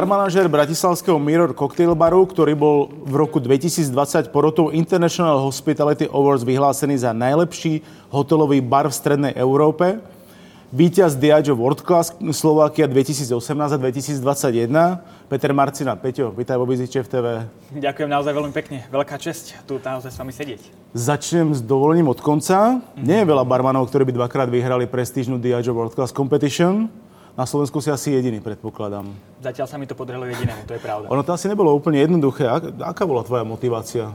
Barmanažer bratislavského Mirror Cocktail Baru, ktorý bol v roku 2020 porotou International Hospitality Awards vyhlásený za najlepší hotelový bar v Strednej Európe. Víťaz Diageo World Class Slovakia 2018 a 2021. Peter Marcina. Peťo, vítaj vo Viziče v TV. Ďakujem naozaj veľmi pekne. Veľká čest tu naozaj s vami sedieť. Začnem s dovolením od konca. Mm-hmm. Nie je veľa barmanov, ktorí by dvakrát vyhrali prestížnu Diageo World Class Competition. Na Slovensku si asi jediný, predpokladám. Zatiaľ sa mi to podarilo jedinému, to je pravda. Ono to asi nebolo úplne jednoduché. Aká bola tvoja motivácia?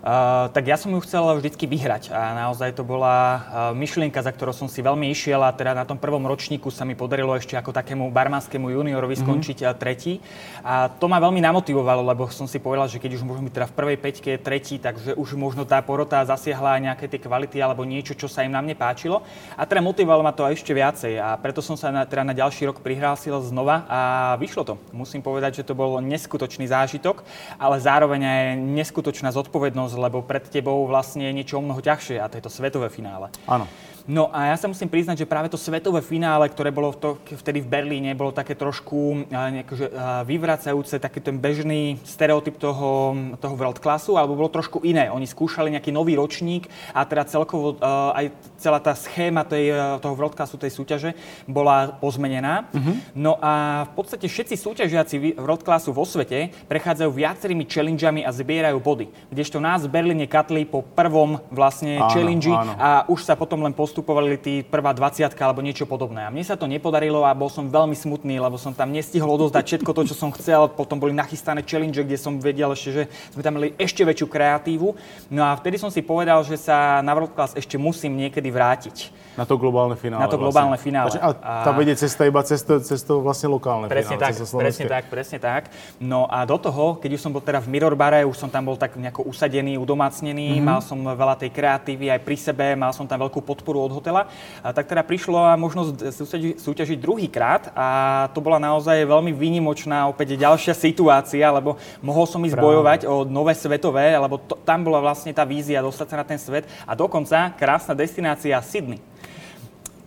Uh, tak ja som ju chcel vždycky vyhrať a naozaj to bola uh, myšlienka, za ktorou som si veľmi išiel a teda na tom prvom ročníku sa mi podarilo ešte ako takému barmanskému juniorovi mm-hmm. skončiť uh, tretí. A to ma veľmi namotivovalo, lebo som si povedal, že keď už môžem byť teda v prvej peťke tretí, takže už možno tá porota zasiahla nejaké tie kvality alebo niečo, čo sa im na mne páčilo. A teda motivovalo ma to aj ešte viacej a preto som sa na, teda na ďalší rok prihlásil znova a vyšlo to. Musím povedať, že to bol neskutočný zážitok, ale zároveň aj neskutočná zodpovednosť skúsenosť, lebo pred tebou vlastne je niečo o mnoho ťažšie a to je to svetové finále. Áno. No a ja sa musím priznať, že práve to svetové finále, ktoré bolo to, vtedy v Berlíne, bolo také trošku nejakože, vyvracajúce, taký ten bežný stereotyp toho, toho world classu, alebo bolo trošku iné. Oni skúšali nejaký nový ročník a teda celkovo aj celá tá schéma tej, toho world classu, tej súťaže bola pozmenená. Uh-huh. No a v podstate všetci súťažiaci world classu vo svete prechádzajú viacerými challengeami a zbierajú body. Kdežto nás v Berlíne katli po prvom vlastne áno, challenge a už sa potom len postup postupovali tí prvá 20 alebo niečo podobné. A mne sa to nepodarilo a bol som veľmi smutný, lebo som tam nestihol odozdať všetko to, čo som chcel. Potom boli nachystané challenge, kde som vedel ešte, že sme tam mali ešte väčšiu kreatívu. No a vtedy som si povedal, že sa na World Class ešte musím niekedy vrátiť. Na to globálne finále. Na to globálne vlastne. finále. A tam vedie cesta iba cez to, cez to vlastne lokálne presne finále. Tak, presne tak, presne tak. No a do toho, keď už som bol teda v Mirror bare, už som tam bol tak nejako usadený, udomácnený, mm-hmm. mal som veľa tej kreatívy aj pri sebe, mal som tam veľkú podporu od hotela, tak teda prišlo a možnosť súťažiť, súťažiť druhýkrát a to bola naozaj veľmi výnimočná opäť ďalšia situácia, lebo mohol som ísť Práve. bojovať o nové svetové, lebo to, tam bola vlastne tá vízia dostať sa na ten svet a dokonca krásna destinácia Sydney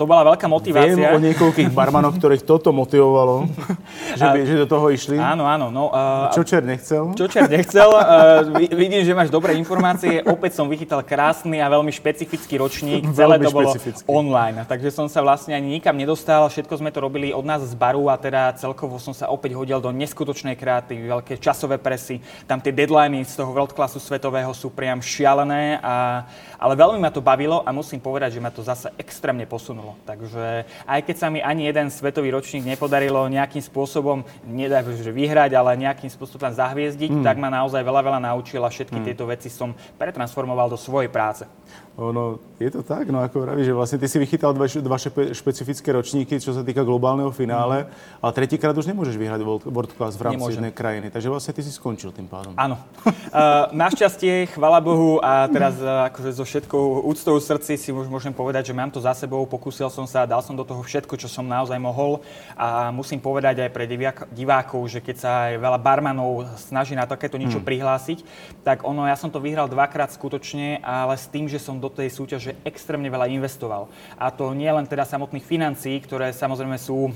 to bola veľká motivácia. Viem o niekoľkých barmanoch, ktorých toto motivovalo, že, by, že do toho išli. Áno, áno. No, uh, Čočer nechcel? Čočer nechcel. Uh, vidím, že máš dobré informácie. Opäť som vychytal krásny a veľmi špecifický ročník. Celé to bolo špecifický. online. Takže som sa vlastne ani nikam nedostal. Všetko sme to robili od nás z baru a teda celkovo som sa opäť hodil do neskutočnej kreatívy, veľké časové presy. Tam tie deadliny z toho world classu svetového sú priam šialené. A, ale veľmi ma to bavilo a musím povedať, že ma to zase extrémne posunulo Takže aj keď sa mi ani jeden svetový ročník nepodarilo nejakým spôsobom, nedaj že vyhrať, ale nejakým spôsobom zahviezdiť, mm. tak ma naozaj veľa, veľa naučil a všetky mm. tieto veci som pretransformoval do svojej práce. Ono, je to tak, no ako vravíš, že vlastne ty si vychytal dva, dva špe, špecifické ročníky, čo sa týka globálneho finále, mm. ale tretíkrát už nemôžeš vyhrať World, World Class v rámci Nemôžem. jednej krajiny, takže vlastne ty si skončil tým pádom. Áno. uh, našťastie, chvala Bohu a teraz uh, akože so všetkou úctou v srdci si už môžem povedať, že mám to za sebou, pokúsil som sa, dal som do toho všetko, čo som naozaj mohol a musím povedať aj pre divákov, že keď sa aj veľa barmanov snaží na takéto niečo mm. prihlásiť, tak ono, ja som to vyhral dvakrát skutočne, ale s tým, že som do tej súťaže extrémne veľa investoval. A to nie len teda samotných financií, ktoré samozrejme sú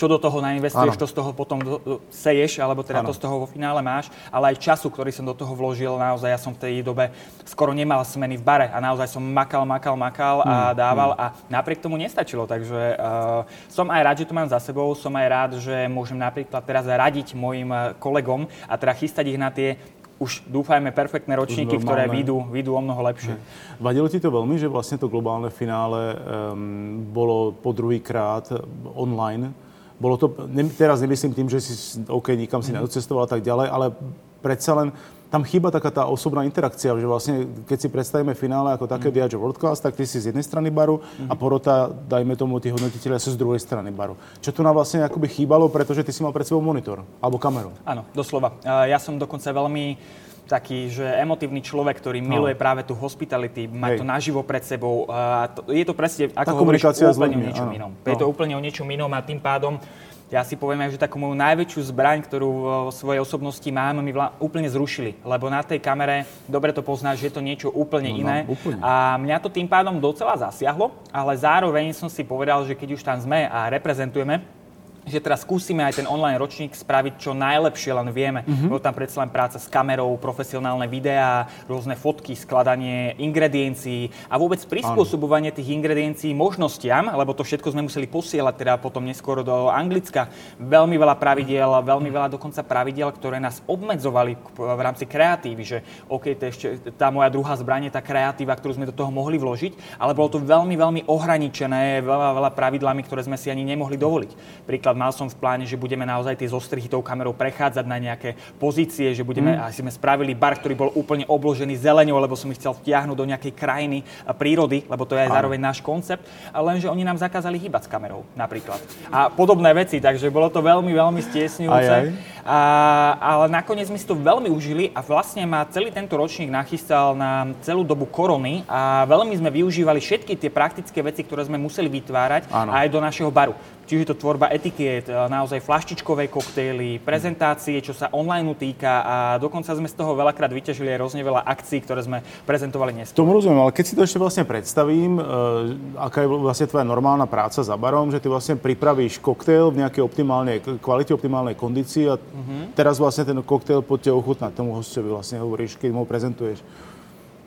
čo do toho nainvestuješ, ano. to z toho potom do, seješ, alebo teda ano. to z toho vo finále máš, ale aj času, ktorý som do toho vložil, naozaj ja som v tej dobe skoro nemal smeny v bare a naozaj som makal, makal, makal a mm, dával mm. a napriek tomu nestačilo, takže uh, som aj rád, že to mám za sebou, som aj rád, že môžem napríklad teraz radiť mojim kolegom a teda chystať ich na tie už dúfajme perfektné ročníky, ktoré vyjdú, vyjdú o mnoho lepšie. Hmm. Vadilo ti to veľmi, že vlastne to globálne finále um, bolo po druhýkrát online? Bolo to, ne, teraz nemyslím tým, že si OK, nikam si mm. nedocestoval a tak ďalej, ale predsa len tam chýba taká tá osobná interakcia, že vlastne keď si predstavíme finále ako také mm. World Class, tak ty si z jednej strany baru mm. a porota, dajme tomu, tí hodnotiteľia sú z druhej strany baru. Čo tu nám vlastne akoby chýbalo, pretože ty si mal pred sebou monitor alebo kameru. Áno, doslova. Ja som dokonca veľmi taký, že emotívny človek, ktorý no. miluje práve tú hospitality, má to naživo pred sebou. A to, je to presne, ako hovoríš, úplne o niečom inom. No. Je to úplne o niečom inom a tým pádom ja si poviem že takú moju najväčšiu zbraň, ktorú vo svojej osobnosti mám, mi vla, úplne zrušili. Lebo na tej kamere, dobre to poznáš, že je to niečo úplne no, iné. No, úplne. A mňa to tým pádom docela zasiahlo, ale zároveň som si povedal, že keď už tam sme a reprezentujeme, že teraz skúsime aj ten online ročník spraviť čo najlepšie len vieme. Mm-hmm. Bolo tam predsa len práca s kamerou, profesionálne videá, rôzne fotky, skladanie ingrediencií a vôbec prispôsobovanie tých ingrediencií možnostiam, lebo to všetko sme museli posielať teda potom neskôr do Anglicka. Veľmi veľa pravidiel, veľmi veľa dokonca pravidiel, ktoré nás obmedzovali v rámci kreatívy, že OK, to ešte tá moja druhá zbranie, tá kreatíva, ktorú sme do toho mohli vložiť, ale bolo to veľmi, veľmi ohraničené veľa, veľa pravidlami, ktoré sme si ani nemohli dovoliť. Príklad Napríklad mal som v pláne, že budeme naozaj tie zostrihy tou kamerou prechádzať na nejaké pozície, že budeme, mm. asi sme spravili bar, ktorý bol úplne obložený zeleňou, lebo som ich chcel vtiahnuť do nejakej krajiny prírody, lebo to je aj zároveň náš koncept, lenže oni nám zakázali hýbať s kamerou napríklad. A podobné veci, takže bolo to veľmi, veľmi stiesňujúce. Aj, aj. A, ale nakoniec mi si to veľmi užili a vlastne ma celý tento ročník nachystal na celú dobu korony a veľmi sme využívali všetky tie praktické veci, ktoré sme museli vytvárať Áno. aj do našeho baru. Čiže to tvorba etikiet, naozaj flaštičkové koktejly, prezentácie, čo sa online týka a dokonca sme z toho veľakrát vyťažili aj rôzne veľa akcií, ktoré sme prezentovali dnes. Tomu rozumiem, ale keď si to ešte vlastne predstavím, e, aká je vlastne tvoja normálna práca za barom, že ty vlastne pripravíš koktejl v nejakej optimálnej kvalite, optimálnej kondícii a uh-huh. teraz vlastne ten koktejl poďte ochutnať tomu hostovi vlastne hovoríš, keď mu prezentuješ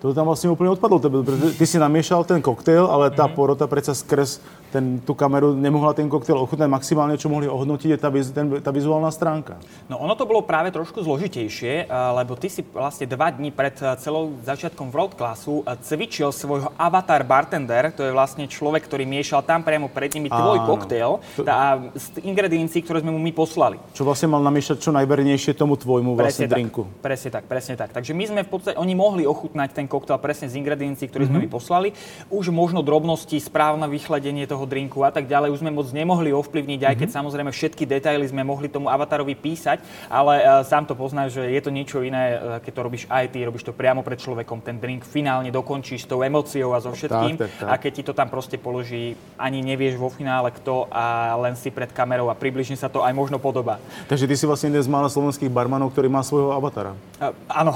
to tam vlastne úplne odpadlo. Ty si namiešal ten koktejl, ale tá mm-hmm. porota predsa skrz ten, tú kameru nemohla ten koktejl ochutnať. Maximálne, čo mohli ohodnotiť, je tá, ten, tá vizuálna stránka. No ono to bolo práve trošku zložitejšie, lebo ty si vlastne dva dní pred celou začiatkom World Classu cvičil svojho avatar bartender, to je vlastne človek, ktorý miešal tam priamo pred nimi tvoj koktejl a z ingrediencií, ktoré sme mu my poslali. Čo vlastne mal namiešať čo najvernejšie tomu tvojmu vlastne presne drinku. Tak, presne tak, presne tak. Takže my sme v podstate, oni mohli ochutnať ten koktejl presne z ingrediencií, ktoré mm-hmm. sme mi poslali. Už možno drobnosti, správne vychladenie toho drinku a tak ďalej už sme moc nemohli ovplyvniť, mm-hmm. aj keď mhm. samozrejme všetky detaily sme mohli tomu avatarovi písať, ale uh, sám to poznáš, že je to niečo iné, uh, keď to robíš aj ty, robíš to priamo pred človekom, ten drink finálne dokončíš s tou emóciou a so všetkým tak, tak, tak. a keď ti to tam proste položí, ani nevieš vo finále kto a len si pred kamerou a približne sa to aj možno podobá. Takže ty si vlastne jeden z mála slovenských barmanov, ktorý má svojho avatara. Uh, áno.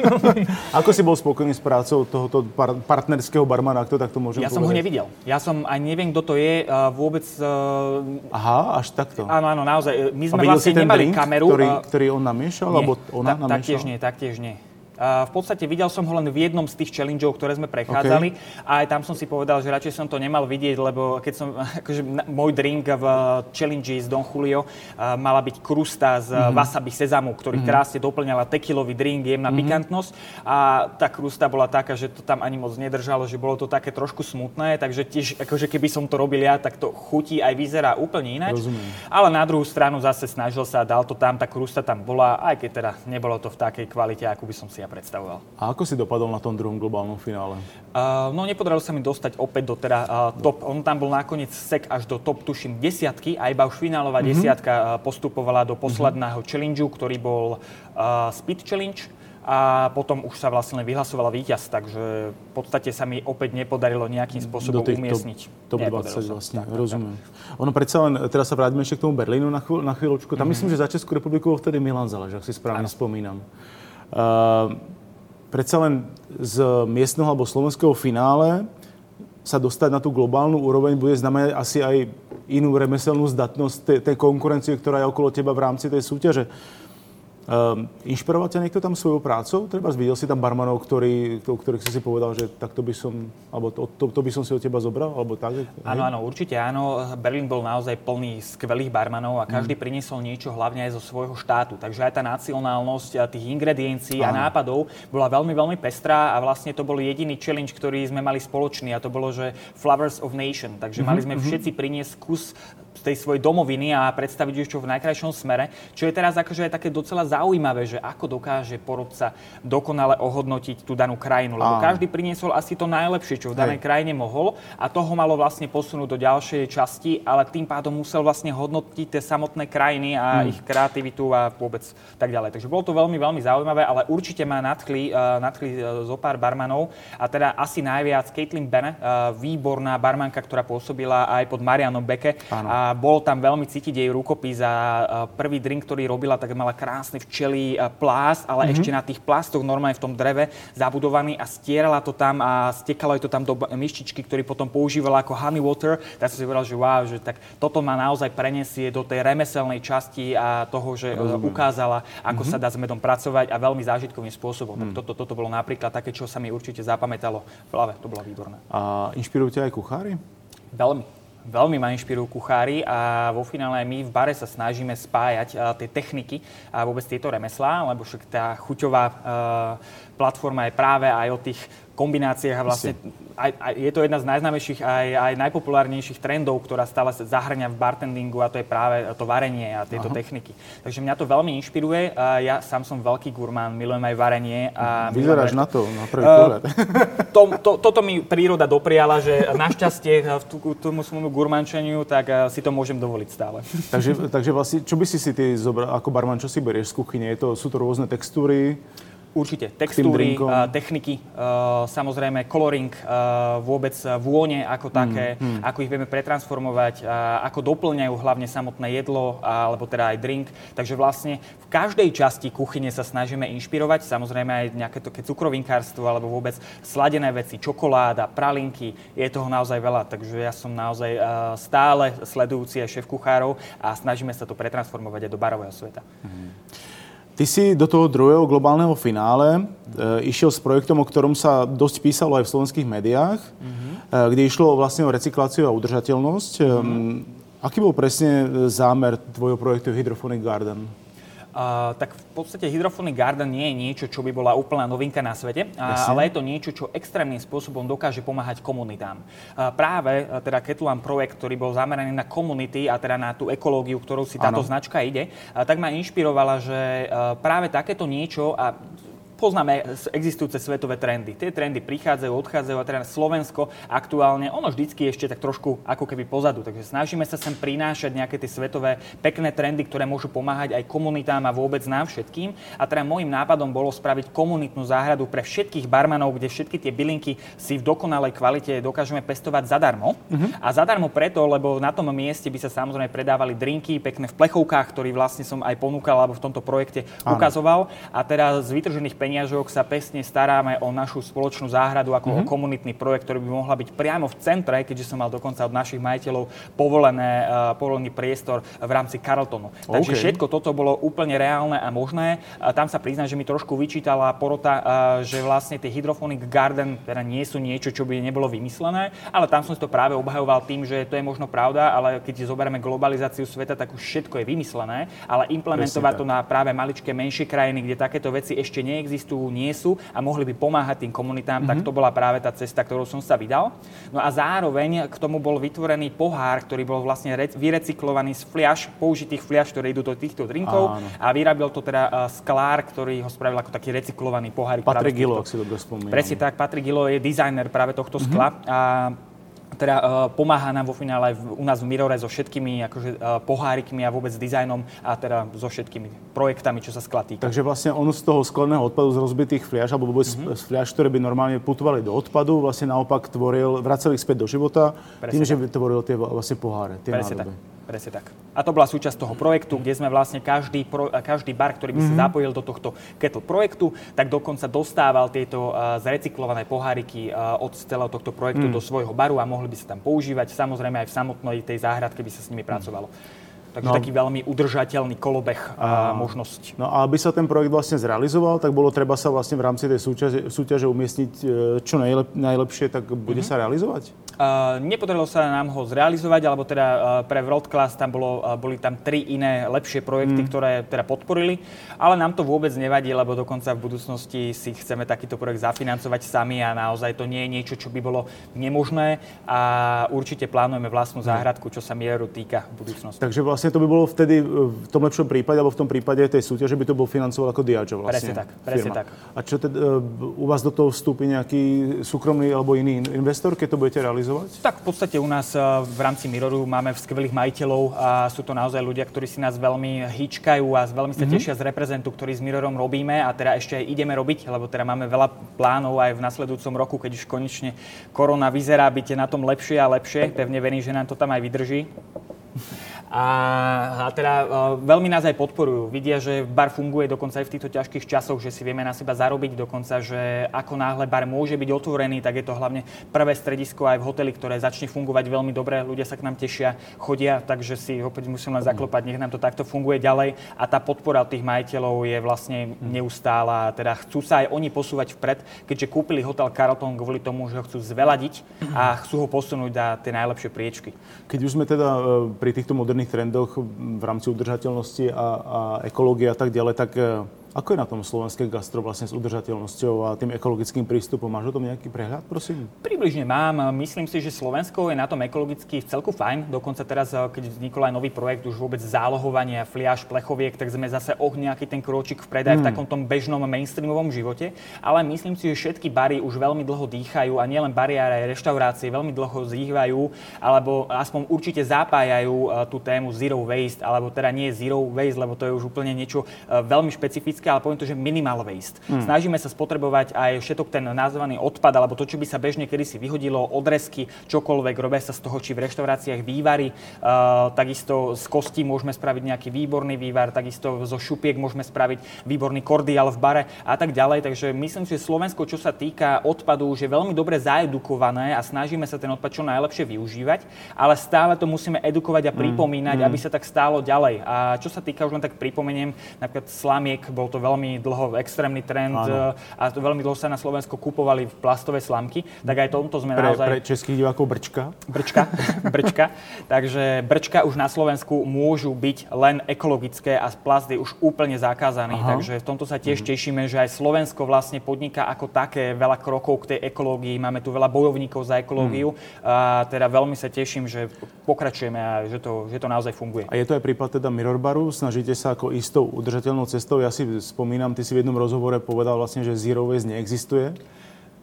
Ako si bol spokojný s prácou tohoto par- partnerského barmana, ak to takto môžem Ja povedať? som ho nevidel. Ja som aj neviem, kto to je uh, vôbec. Uh... Aha, až takto. Áno, áno, naozaj. My sme vlastne nemali drink, kameru. Ktorý, ktorý on namiešal, nie, alebo ona ta, namiešala? Taktiež nie, taktiež nie. V podstate videl som ho len v jednom z tých challengeov, ktoré sme prechádzali okay. a aj tam som si povedal, že radšej som to nemal vidieť, lebo keď som, akože môj drink v challenge z Don Julio mala byť krusta z mm-hmm. wasabi sezamu, ktorý mm-hmm. krásne doplňala tequilový drink, jemná mm-hmm. pikantnosť a tá krusta bola taká, že to tam ani moc nedržalo, že bolo to také trošku smutné, takže tiež, akože keby som to robil ja, tak to chutí aj vyzerá úplne ináč. Rozumiem. Ale na druhú stranu zase snažil sa, dal to tam, tá krusta tam bola, aj keď teda nebolo to v takej kvalite, ako by som si ja predstavoval. A ako si dopadol na tom druhom globálnom finále? Uh, no nepodarilo sa mi dostať opäť do teda uh, top. On tam bol nakoniec sek až do top, tuším, desiatky a iba už finálová mm-hmm. desiatka postupovala do posledného mm-hmm. challengeu, ktorý bol uh, Speed Challenge a potom už sa vlastne vyhlasovala víťaz, takže v podstate sa mi opäť nepodarilo nejakým spôsobom Do umiestniť. Top, top 20 vlastne, tak, rozumiem. Tak. Ono predsa len, teraz sa vráťme ešte k tomu Berlínu na, chvíľ, na chvíľočku. Tam mm-hmm. myslím, že za Českú republiku vtedy Milan Zalež, ak si správne ano. spomínam. Uh, predsa len z miestneho alebo slovenského finále sa dostať na tú globálnu úroveň bude znamenať asi aj inú remeselnú zdatnosť tej, tej konkurencie, ktorá je okolo teba v rámci tej súťaže. Um, inšpirovať ťa niekto tam svojou prácou? Treba videl si tam barmanov, ktorý, to, ktorých si si povedal, že takto by som, alebo to, to, to by som si od teba zobral, alebo tak? Áno, áno, určite áno. Berlín bol naozaj plný skvelých barmanov a každý mm. priniesol niečo hlavne aj zo svojho štátu. Takže aj tá nacionálnosť tých ingrediencií áno. a nápadov bola veľmi, veľmi pestrá a vlastne to bol jediný challenge, ktorý sme mali spoločný a to bolo, že Flavors of Nation. Takže mm-hmm, mali sme mm-hmm. všetci priniesť kus z tej svojej domoviny a predstaviť ju čo v najkrajšom smere, čo je teraz akože aj také docela zaujímavé, že ako dokáže porodca dokonale ohodnotiť tú danú krajinu, lebo Áno. každý priniesol asi to najlepšie, čo v danej Hej. krajine mohol a toho malo vlastne posunúť do ďalšej časti, ale tým pádom musel vlastne hodnotiť tie samotné krajiny a hmm. ich kreativitu a vôbec tak ďalej. Takže bolo to veľmi, veľmi zaujímavé, ale určite ma nadchli, uh, nadchli uh, zo pár barmanov a teda asi najviac Caitlin Bene, uh, výborná barmanka, ktorá pôsobila aj pod Marianom Beke Áno. a bol tam veľmi cítiť jej rukopis a prvý drink, ktorý robila, tak mala krásny včelý plás, ale mm-hmm. ešte na tých plastoch normálne v tom dreve zabudovaný a stierala to tam a stekalo to tam do myštičky, ktorý potom používala ako honey water. Tak som si povedal, že wow, že tak toto ma naozaj prenesie do tej remeselnej časti a toho, že Rozumiem. ukázala, ako mm-hmm. sa dá s medom pracovať a veľmi zážitkovým spôsobom. Mm. Tak toto, toto bolo napríklad také, čo sa mi určite zapamätalo v hlave. To bolo výborné. A inšpirujú ťa aj kuchári? Veľmi. Veľmi ma inšpirujú kuchári a vo finále my v bare sa snažíme spájať uh, tie techniky a vôbec tieto remeslá, lebo však tá chuťová uh, platforma je práve aj o tých kombináciách a vlastne aj, aj, je to jedna z najznámejších aj, aj najpopulárnejších trendov, ktorá stále zahrňa v bartendingu a to je práve to varenie a tieto Aha. techniky. Takže mňa to veľmi inšpiruje. A ja sám som veľký gurmán, milujem aj varenie. A Vyzeráš na to, na prvý pohľad. Uh, to, to, toto mi príroda dopriala, že našťastie v tomu svojmu gurmančeniu, tak uh, si to môžem dovoliť stále. takže, takže vlastne, čo by si si ty zobral, ako barman, čo si berieš z kuchyne? Je to, sú to rôzne textúry? Určite. Textúry, uh, techniky, uh, samozrejme coloring, uh, vôbec vône ako také, mm, mm. ako ich vieme pretransformovať, ako doplňajú hlavne samotné jedlo, alebo teda aj drink. Takže vlastne v každej časti kuchyne sa snažíme inšpirovať. Samozrejme aj nejaké také cukrovinkárstvo alebo vôbec sladené veci, čokoláda, pralinky. Je toho naozaj veľa, takže ja som naozaj stále sledujúci aj šéf kuchárov a snažíme sa to pretransformovať aj do barového sveta. Mm. Ty si do toho druhého globálneho finále e, išiel s projektom, o ktorom sa dosť písalo aj v slovenských médiách, mm-hmm. e, kde išlo vlastne o recykláciu a udržateľnosť. Mm-hmm. Aký bol presne zámer tvojho projektu Hydrophonic Garden? Uh, tak v podstate Hydrophonic Garden nie je niečo, čo by bola úplná novinka na svete, uh, ale je to niečo, čo extrémnym spôsobom dokáže pomáhať komunitám. Uh, práve uh, teda Ketulan projekt, ktorý bol zameraný na komunity a teda na tú ekológiu, ktorou si táto ano. značka ide, tak ma inšpirovala, že uh, práve takéto niečo a poznáme existujúce svetové trendy. Tie trendy prichádzajú, odchádzajú a teraz Slovensko aktuálne, ono vždycky ešte tak trošku ako keby pozadu. Takže snažíme sa sem prinášať nejaké tie svetové pekné trendy, ktoré môžu pomáhať aj komunitám a vôbec nám všetkým. A teda môjim nápadom bolo spraviť komunitnú záhradu pre všetkých barmanov, kde všetky tie bylinky si v dokonalej kvalite dokážeme pestovať zadarmo. Uh-huh. A zadarmo preto, lebo na tom mieste by sa samozrejme predávali drinky pekné v plechovkách, ktorý vlastne som aj ponúkal alebo v tomto projekte Áno. ukazoval. A teda z vytržených peniažok sa pesne staráme o našu spoločnú záhradu ako mm-hmm. o mhm. komunitný projekt, ktorý by mohla byť priamo v centre, keďže som mal dokonca od našich majiteľov povolené, uh, povolený priestor v rámci Carltonu. Takže okay. všetko toto bolo úplne reálne a možné. A tam sa priznám, že mi trošku vyčítala porota, uh, že vlastne tie Hydrophonic Garden teda nie sú niečo, čo by nebolo vymyslené, ale tam som si to práve obhajoval tým, že to je možno pravda, ale keď zoberieme globalizáciu sveta, tak už všetko je vymyslené, ale implementovať to na práve maličké menšie krajiny, kde takéto veci ešte neexistujú, existujú, nie sú a mohli by pomáhať tým komunitám, mm-hmm. tak mhm. to bola práve tá cesta, ktorou som sa vydal. No a zároveň k tomu bol vytvorený pohár, ktorý bol vlastne re- vyrecyklovaný z fliaž, použitých fliaž, ktoré idú do týchto drinkov Áno. a vyrábil to teda uh, sklár, ktorý ho spravil ako taký recyklovaný pohár. Patrik Gilo, ak si dobre spomínam. Presne tak, Patrik Gilo je dizajner práve tohto mm-hmm. skla a teda uh, pomáha nám vo finále v, u nás v Mirore so všetkými akože, uh, pohárikmi a vôbec dizajnom a teda so všetkými projektami, čo sa skla týka. Takže vlastne on z toho skleného odpadu z rozbitých fliaž alebo vôbec mm-hmm. z fliaž, ktoré by normálne putovali do odpadu, vlastne naopak tvoril, vraceli ich späť do života Presne tým, tak. že vytvoril tie vlastne poháre, tie Presne nádoby. tak. Presne tak. A to bola súčasť toho projektu, kde sme vlastne každý, pro, každý bar, ktorý by mm-hmm. sa mhm. zapojil do tohto kettle projektu, tak dokonca dostával tieto uh, zrecyklované poháriky uh, od celého tohto projektu mm. do svojho baru a mohli by sa tam používať. Samozrejme aj v samotnej tej záhradke by sa s nimi pracovalo. Takže no, taký veľmi udržateľný kolobeh a, možnosť. No a aby sa ten projekt vlastne zrealizoval, tak bolo treba sa vlastne v rámci tej súťaže, súťaže umiestniť e, čo najlep, najlepšie, tak bude mm-hmm. sa realizovať? Uh, nepodarilo sa nám ho zrealizovať, alebo teda uh, pre World Class tam bolo, uh, boli tam tri iné lepšie projekty, mm. ktoré teda podporili, ale nám to vôbec nevadí, lebo dokonca v budúcnosti si chceme takýto projekt zafinancovať sami a naozaj to nie je niečo, čo by bolo nemožné a určite plánujeme vlastnú záhradku, čo sa mieru týka v budúcnosti. Takže vlastne vlastne to by bolo vtedy v tom lepšom prípade, alebo v tom prípade tej súťaže by to bol financoval ako Diageo vlastne. Presne tak, presne firma. tak. A čo teda, u vás do toho vstúpi nejaký súkromný alebo iný investor, keď to budete realizovať? Tak v podstate u nás v rámci Miroru máme skvelých majiteľov a sú to naozaj ľudia, ktorí si nás veľmi hýčkajú a veľmi sa mm-hmm. tešia z reprezentu, ktorý s Mirorom robíme a teda ešte aj ideme robiť, lebo teda máme veľa plánov aj v nasledujúcom roku, keď už konečne korona vyzerá byť na tom lepšie a lepšie. Pevne verím, že nám to tam aj vydrží. A, a teda uh, veľmi nás aj podporujú. Vidia, že bar funguje dokonca aj v týchto ťažkých časoch, že si vieme na seba zarobiť, dokonca, že ako náhle bar môže byť otvorený, tak je to hlavne prvé stredisko aj v hoteli, ktoré začne fungovať veľmi dobre. Ľudia sa k nám tešia, chodia, takže si opäť musím len zaklopať, nech nám to takto funguje ďalej. A tá podpora od tých majiteľov je vlastne neustála. Teda chcú sa aj oni posúvať vpred, keďže kúpili hotel Carlton kvôli tomu, že ho chcú zveladiť a chcú ho posunúť na tie najlepšie priečky. Keď už sme teda e, pri týchto moderných trendoch v rámci udržateľnosti a, a ekológie a tak ďalej, tak eh, ako je na tom slovenské gastro vlastne s udržateľnosťou a tým ekologickým prístupom? Máš o tom nejaký prehľad, prosím? Približne mám. Myslím si, že Slovensko je na tom ekologicky v celku fajn. Dokonca teraz, eh, keď vznikol aj nový projekt, už vôbec zálohovania fliaž, plechoviek, tak sme zase o nejaký ten kročík v predaj hmm. v takom tom bežnom mainstreamovom živote. Ale myslím si, že všetky bary už veľmi dlho dýchajú a nielen bary, ale aj reštaurácie veľmi dlho zývajú, alebo aspoň určite zapájajú eh, tú tému zero waste, alebo teda nie zero waste, lebo to je už úplne niečo eh, veľmi špecifické klasické, ale poviem to, že minimal waste. Mm. Snažíme sa spotrebovať aj všetok ten nazvaný odpad, alebo to, čo by sa bežne kedysi vyhodilo, odresky, čokoľvek, robia sa z toho, či v reštauráciách vývary, uh, takisto z kostí môžeme spraviť nejaký výborný vývar, takisto zo šupiek môžeme spraviť výborný kordial v bare a tak ďalej. Takže myslím že Slovensko, čo sa týka odpadu, už je veľmi dobre zaedukované a snažíme sa ten odpad čo najlepšie využívať, ale stále to musíme edukovať a hmm. pripomínať, mm. aby sa tak stálo ďalej. A čo sa týka, už len tak pripomeniem, napríklad slamiek, bol to veľmi dlho extrémny trend Áno. Eh, a to veľmi dlho sa na Slovensku kupovali plastové slamky, tak aj tomto sme pre, naozaj... Pre českých divákov brčka? Brčka, brčka. Takže brčka už na Slovensku môžu byť len ekologické a plast je už úplne zakázaný. Aha. Takže v tomto sa tiež mhm. tešíme, že aj Slovensko vlastne podniká ako také veľa krokov k tej ekológii. Máme tu veľa bojovníkov za ekológiu. Mhm. A teda veľmi sa teším, že pokračujeme a že to, že to naozaj funguje. A je to aj prípad teda Mirror Baru? Snažíte sa ako istou udržateľnou cestou? Ja si spomínam, ty si v jednom rozhovore povedal vlastne, že zero waste neexistuje.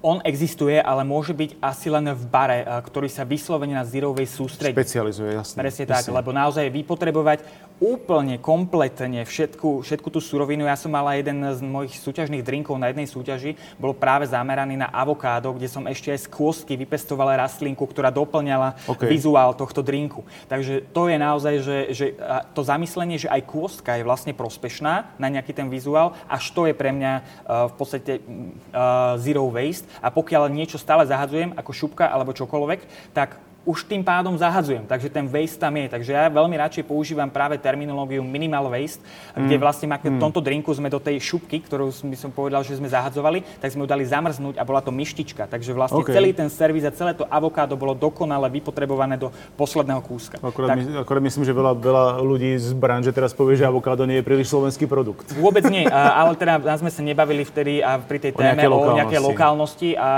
On existuje, ale môže byť asi len v bare, eh, ktorý sa vyslovene na zero waste sústredí. Špecializuje, jasne. Presne tak, lebo naozaj vypotrebovať úplne, kompletne všetku, všetku tú surovinu. Ja som mal aj jeden z mojich súťažných drinkov na jednej súťaži, bol práve zameraný na avokádo, kde som ešte aj z kôstky vypestoval rastlinku, ktorá doplňala okay. vizuál tohto drinku. Takže to je naozaj, že, že to zamyslenie, že aj kôstka je vlastne prospešná na nejaký ten vizuál, až to je pre mňa uh, v podstate uh, zero waste. A pokiaľ niečo stále zahadzujem, ako šupka alebo čokoľvek, tak už tým pádom zahadzujem, takže ten waste tam je. Takže ja veľmi radšej používam práve terminológiu minimal waste, mm. kde vlastne v mm. tomto drinku sme do tej šupky, ktorú by som povedal, že sme zahadzovali, tak sme ju dali zamrznúť a bola to myštička. Takže vlastne okay. celý ten servis a celé to avokádo bolo dokonale vypotrebované do posledného kúska. Akorát, tak, my, akorát myslím, že veľa, veľa ľudí z branže teraz povie, že avokádo nie je príliš slovenský produkt. Vôbec nie, ale teda nás sme sa nebavili vtedy a pri tej téme o nejaké lokálnosti, a,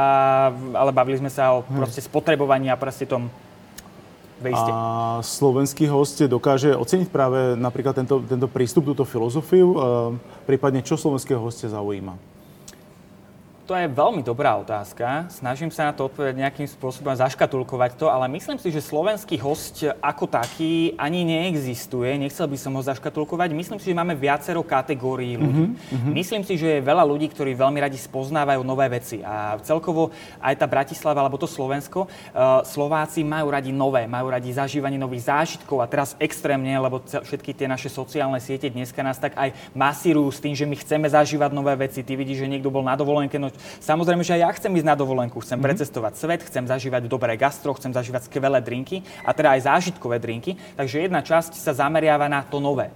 ale bavili sme sa o hm. proste spotrebovaní a proste tom A slovenský host dokáže oceniť práve napríklad tento, tento prístup, túto filozofiu, prípadne čo slovenského hostia zaujíma? To je veľmi dobrá otázka. Snažím sa na to odpovedať nejakým spôsobom, zaškatulkovať to, ale myslím si, že slovenský host ako taký ani neexistuje. Nechcel by som ho zaškatulkovať. Myslím si, že máme viacero kategórií ľudí. Mm-hmm. Myslím si, že je veľa ľudí, ktorí veľmi radi spoznávajú nové veci. A celkovo aj tá Bratislava, alebo to Slovensko, uh, Slováci majú radi nové, majú radi zažívanie nových zážitkov a teraz extrémne, lebo všetky tie naše sociálne siete dneska nás tak aj masírujú s tým, že my chceme zažívať nové veci. Ty vidíš, že niekto bol na dovolenke, no Samozrejme, že aj ja chcem ísť na dovolenku, chcem mm-hmm. precestovať svet, chcem zažívať dobré gastro, chcem zažívať skvelé drinky a teda aj zážitkové drinky. Takže jedna časť sa zameriava na to nové.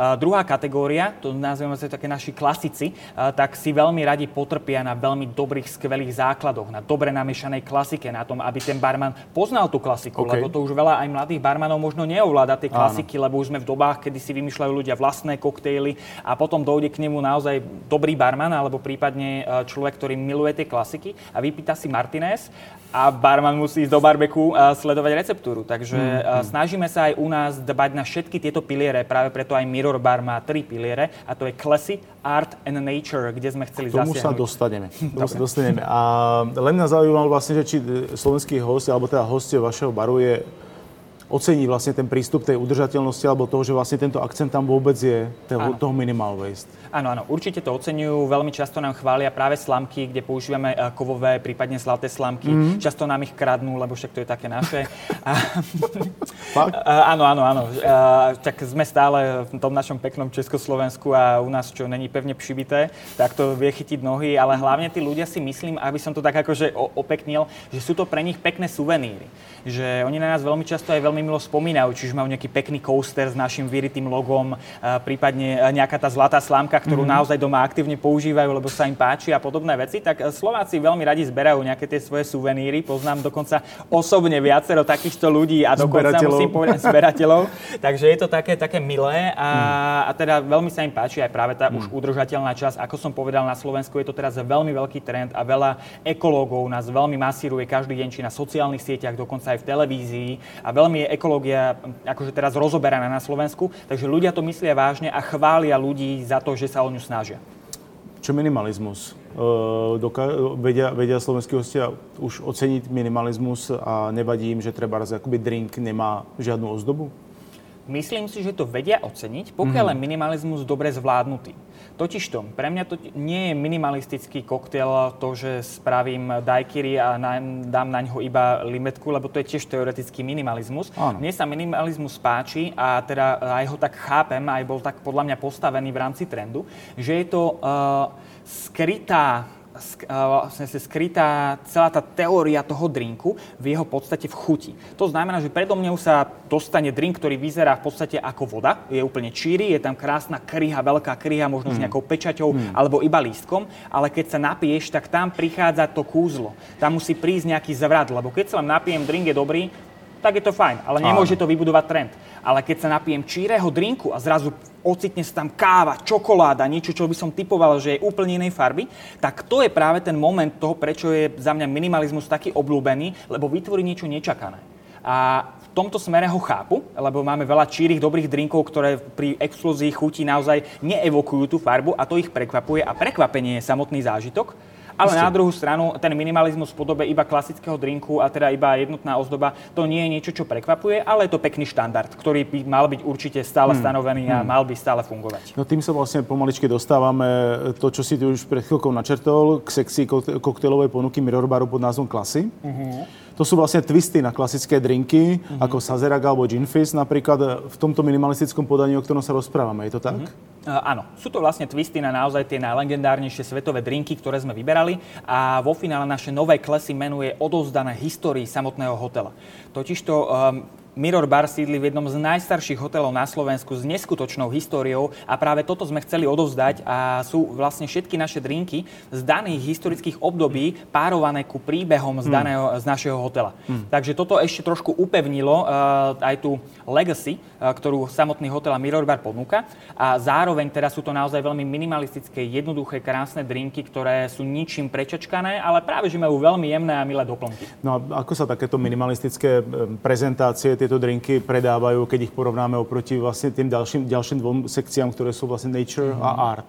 Uh, druhá kategória, to nazveme sa také naši klasici, uh, tak si veľmi radi potrpia na veľmi dobrých, skvelých základoch, na dobre namiešanej klasike, na tom, aby ten barman poznal tú klasiku, okay. lebo to už veľa aj mladých barmanov možno neovláda tie klasiky, Áno. lebo už sme v dobách, kedy si vymýšľajú ľudia vlastné koktejly a potom dojde k nemu naozaj dobrý barman alebo prípadne uh, človek, ktorý miluje tie klasiky a vypýta si Martinez a barman musí ísť do barbeku a sledovať receptúru. Takže mm, mm. snažíme sa aj u nás dbať na všetky tieto piliere, práve preto aj Mirror Bar má tri piliere a to je Classy, Art and Nature, kde sme chceli K tomu zasiahnuť. sa dostaneme. Tomu sa dostaneme. A len nás zaujímalo vlastne, že či slovenský host, alebo teda hostie vašeho baru je ocení vlastne ten prístup tej udržateľnosti alebo toho, že vlastne tento akcent tam vôbec je, toho, toho minimal waste. Áno, áno, určite to oceňujú. Veľmi často nám chvália práve slamky, kde používame eh, kovové, prípadne zlaté slamky. Mm-hmm. Často nám ich kradnú, lebo však to je také naše. A... A, áno, áno, áno. A, tak sme stále v tom našom peknom Československu a u nás, čo není pevne přibité, tak to vie chytiť nohy, ale hlavne tí ľudia si myslím, aby som to tak akože opeknil, že sú to pre nich pekné suveníry. Že oni na nás veľmi často aj veľmi milo spomínajú, čiže majú nejaký pekný coaster s našim vyritým logom, prípadne nejaká tá zlatá slámka, ktorú mm-hmm. naozaj doma aktívne používajú, lebo sa im páči a podobné veci, tak eh, Slováci veľmi radi zberajú nejaké tie svoje suveníry. Poznám dokonca osobne viacero takýchto ľudí a dokonca musím povedať zberateľov. Takže je to také, také milé a, mm. a teda veľmi sa im páči aj práve tá mm. už udržateľná časť. Ako som povedal, na Slovensku je to teraz veľmi veľký trend a veľa ekológov nás veľmi masíruje každý deň, či na sociálnych sieťach, dokonca aj v televízii a veľmi je ekológia akože teraz rozoberaná na Slovensku, takže ľudia to myslia vážne a chvália ľudí za to, že sa o ňu snažia. Čo minimalizmus? E, doká- vedia, vedia slovenskí hostia už oceniť minimalizmus a nevadí im, že treba raz akoby drink nemá žiadnu ozdobu? Myslím si, že to vedia oceniť, pokiaľ mm. je minimalizmus dobre zvládnutý. Totižto, pre mňa to nie je minimalistický koktail to, že spravím daiquiri a na, dám na ňo iba limetku, lebo to je tiež teoretický minimalizmus. Áno. Mne sa minimalizmus páči a teda aj ho tak chápem, aj bol tak podľa mňa postavený v rámci trendu, že je to uh, skrytá vlastne skrytá celá tá teória toho drinku v jeho podstate v chuti. To znamená, že predo mňou sa dostane drink, ktorý vyzerá v podstate ako voda, je úplne číry, je tam krásna kryha, veľká kryha, možno mm. s nejakou pečaťou mm. alebo iba lístkom, ale keď sa napiješ, tak tam prichádza to kúzlo. Tam musí prísť nejaký zvrat, lebo keď sa len napijem, drink je dobrý, tak je to fajn, ale nemôže to vybudovať trend. Ale keď sa napijem číreho drinku a zrazu ocitne sa tam káva, čokoláda, niečo, čo by som typoval, že je úplne inej farby, tak to je práve ten moment toho, prečo je za mňa minimalizmus taký obľúbený, lebo vytvorí niečo nečakané. A v tomto smere ho chápu, lebo máme veľa čírých dobrých drinkov, ktoré pri explózii chutí naozaj neevokujú tú farbu a to ich prekvapuje a prekvapenie je samotný zážitok. Ale na druhú stranu, ten minimalizmus v podobe iba klasického drinku a teda iba jednotná ozdoba, to nie je niečo, čo prekvapuje, ale je to pekný štandard, ktorý by mal byť určite stále hmm. stanovený a hmm. mal by stále fungovať. No tým sa vlastne pomaličky dostávame to, čo si tu už pred chvíľkou načrtol, k sekcii koktejlovej ponuky Mirror Baru pod názvom Klasy. Uh-huh. To sú vlastne twisty na klasické drinky, uh-huh. ako Sazerac alebo Gin Fizz napríklad v tomto minimalistickom podaní, o ktorom sa rozprávame. Je to tak? Uh-huh. Uh, áno, sú to vlastne twisty na naozaj tie najlegendárnejšie svetové drinky, ktoré sme vyberali a vo finále naše nové klesy menuje odovzdané histórii samotného hotela. Totižto um, Mirror Bar sídli v jednom z najstarších hotelov na Slovensku s neskutočnou históriou a práve toto sme chceli odovzdať a sú vlastne všetky naše drinky z daných historických období párované ku príbehom z, hmm. daného, z našeho hotela. Hmm. Takže toto ešte trošku upevnilo uh, aj tú legacy, uh, ktorú samotný hotel a Mirror Bar ponúka a zároveň teda sú to naozaj veľmi minimalistické, jednoduché, krásne drinky, ktoré sú ničím prečačkané, ale práve že majú veľmi jemné a milé doplnky. No a ako sa takéto minimalistické prezentácie tieto drinky predávajú, keď ich porovnáme oproti vlastne tým ďalším, ďalším dvom sekciám, ktoré sú vlastne nature mm. a art?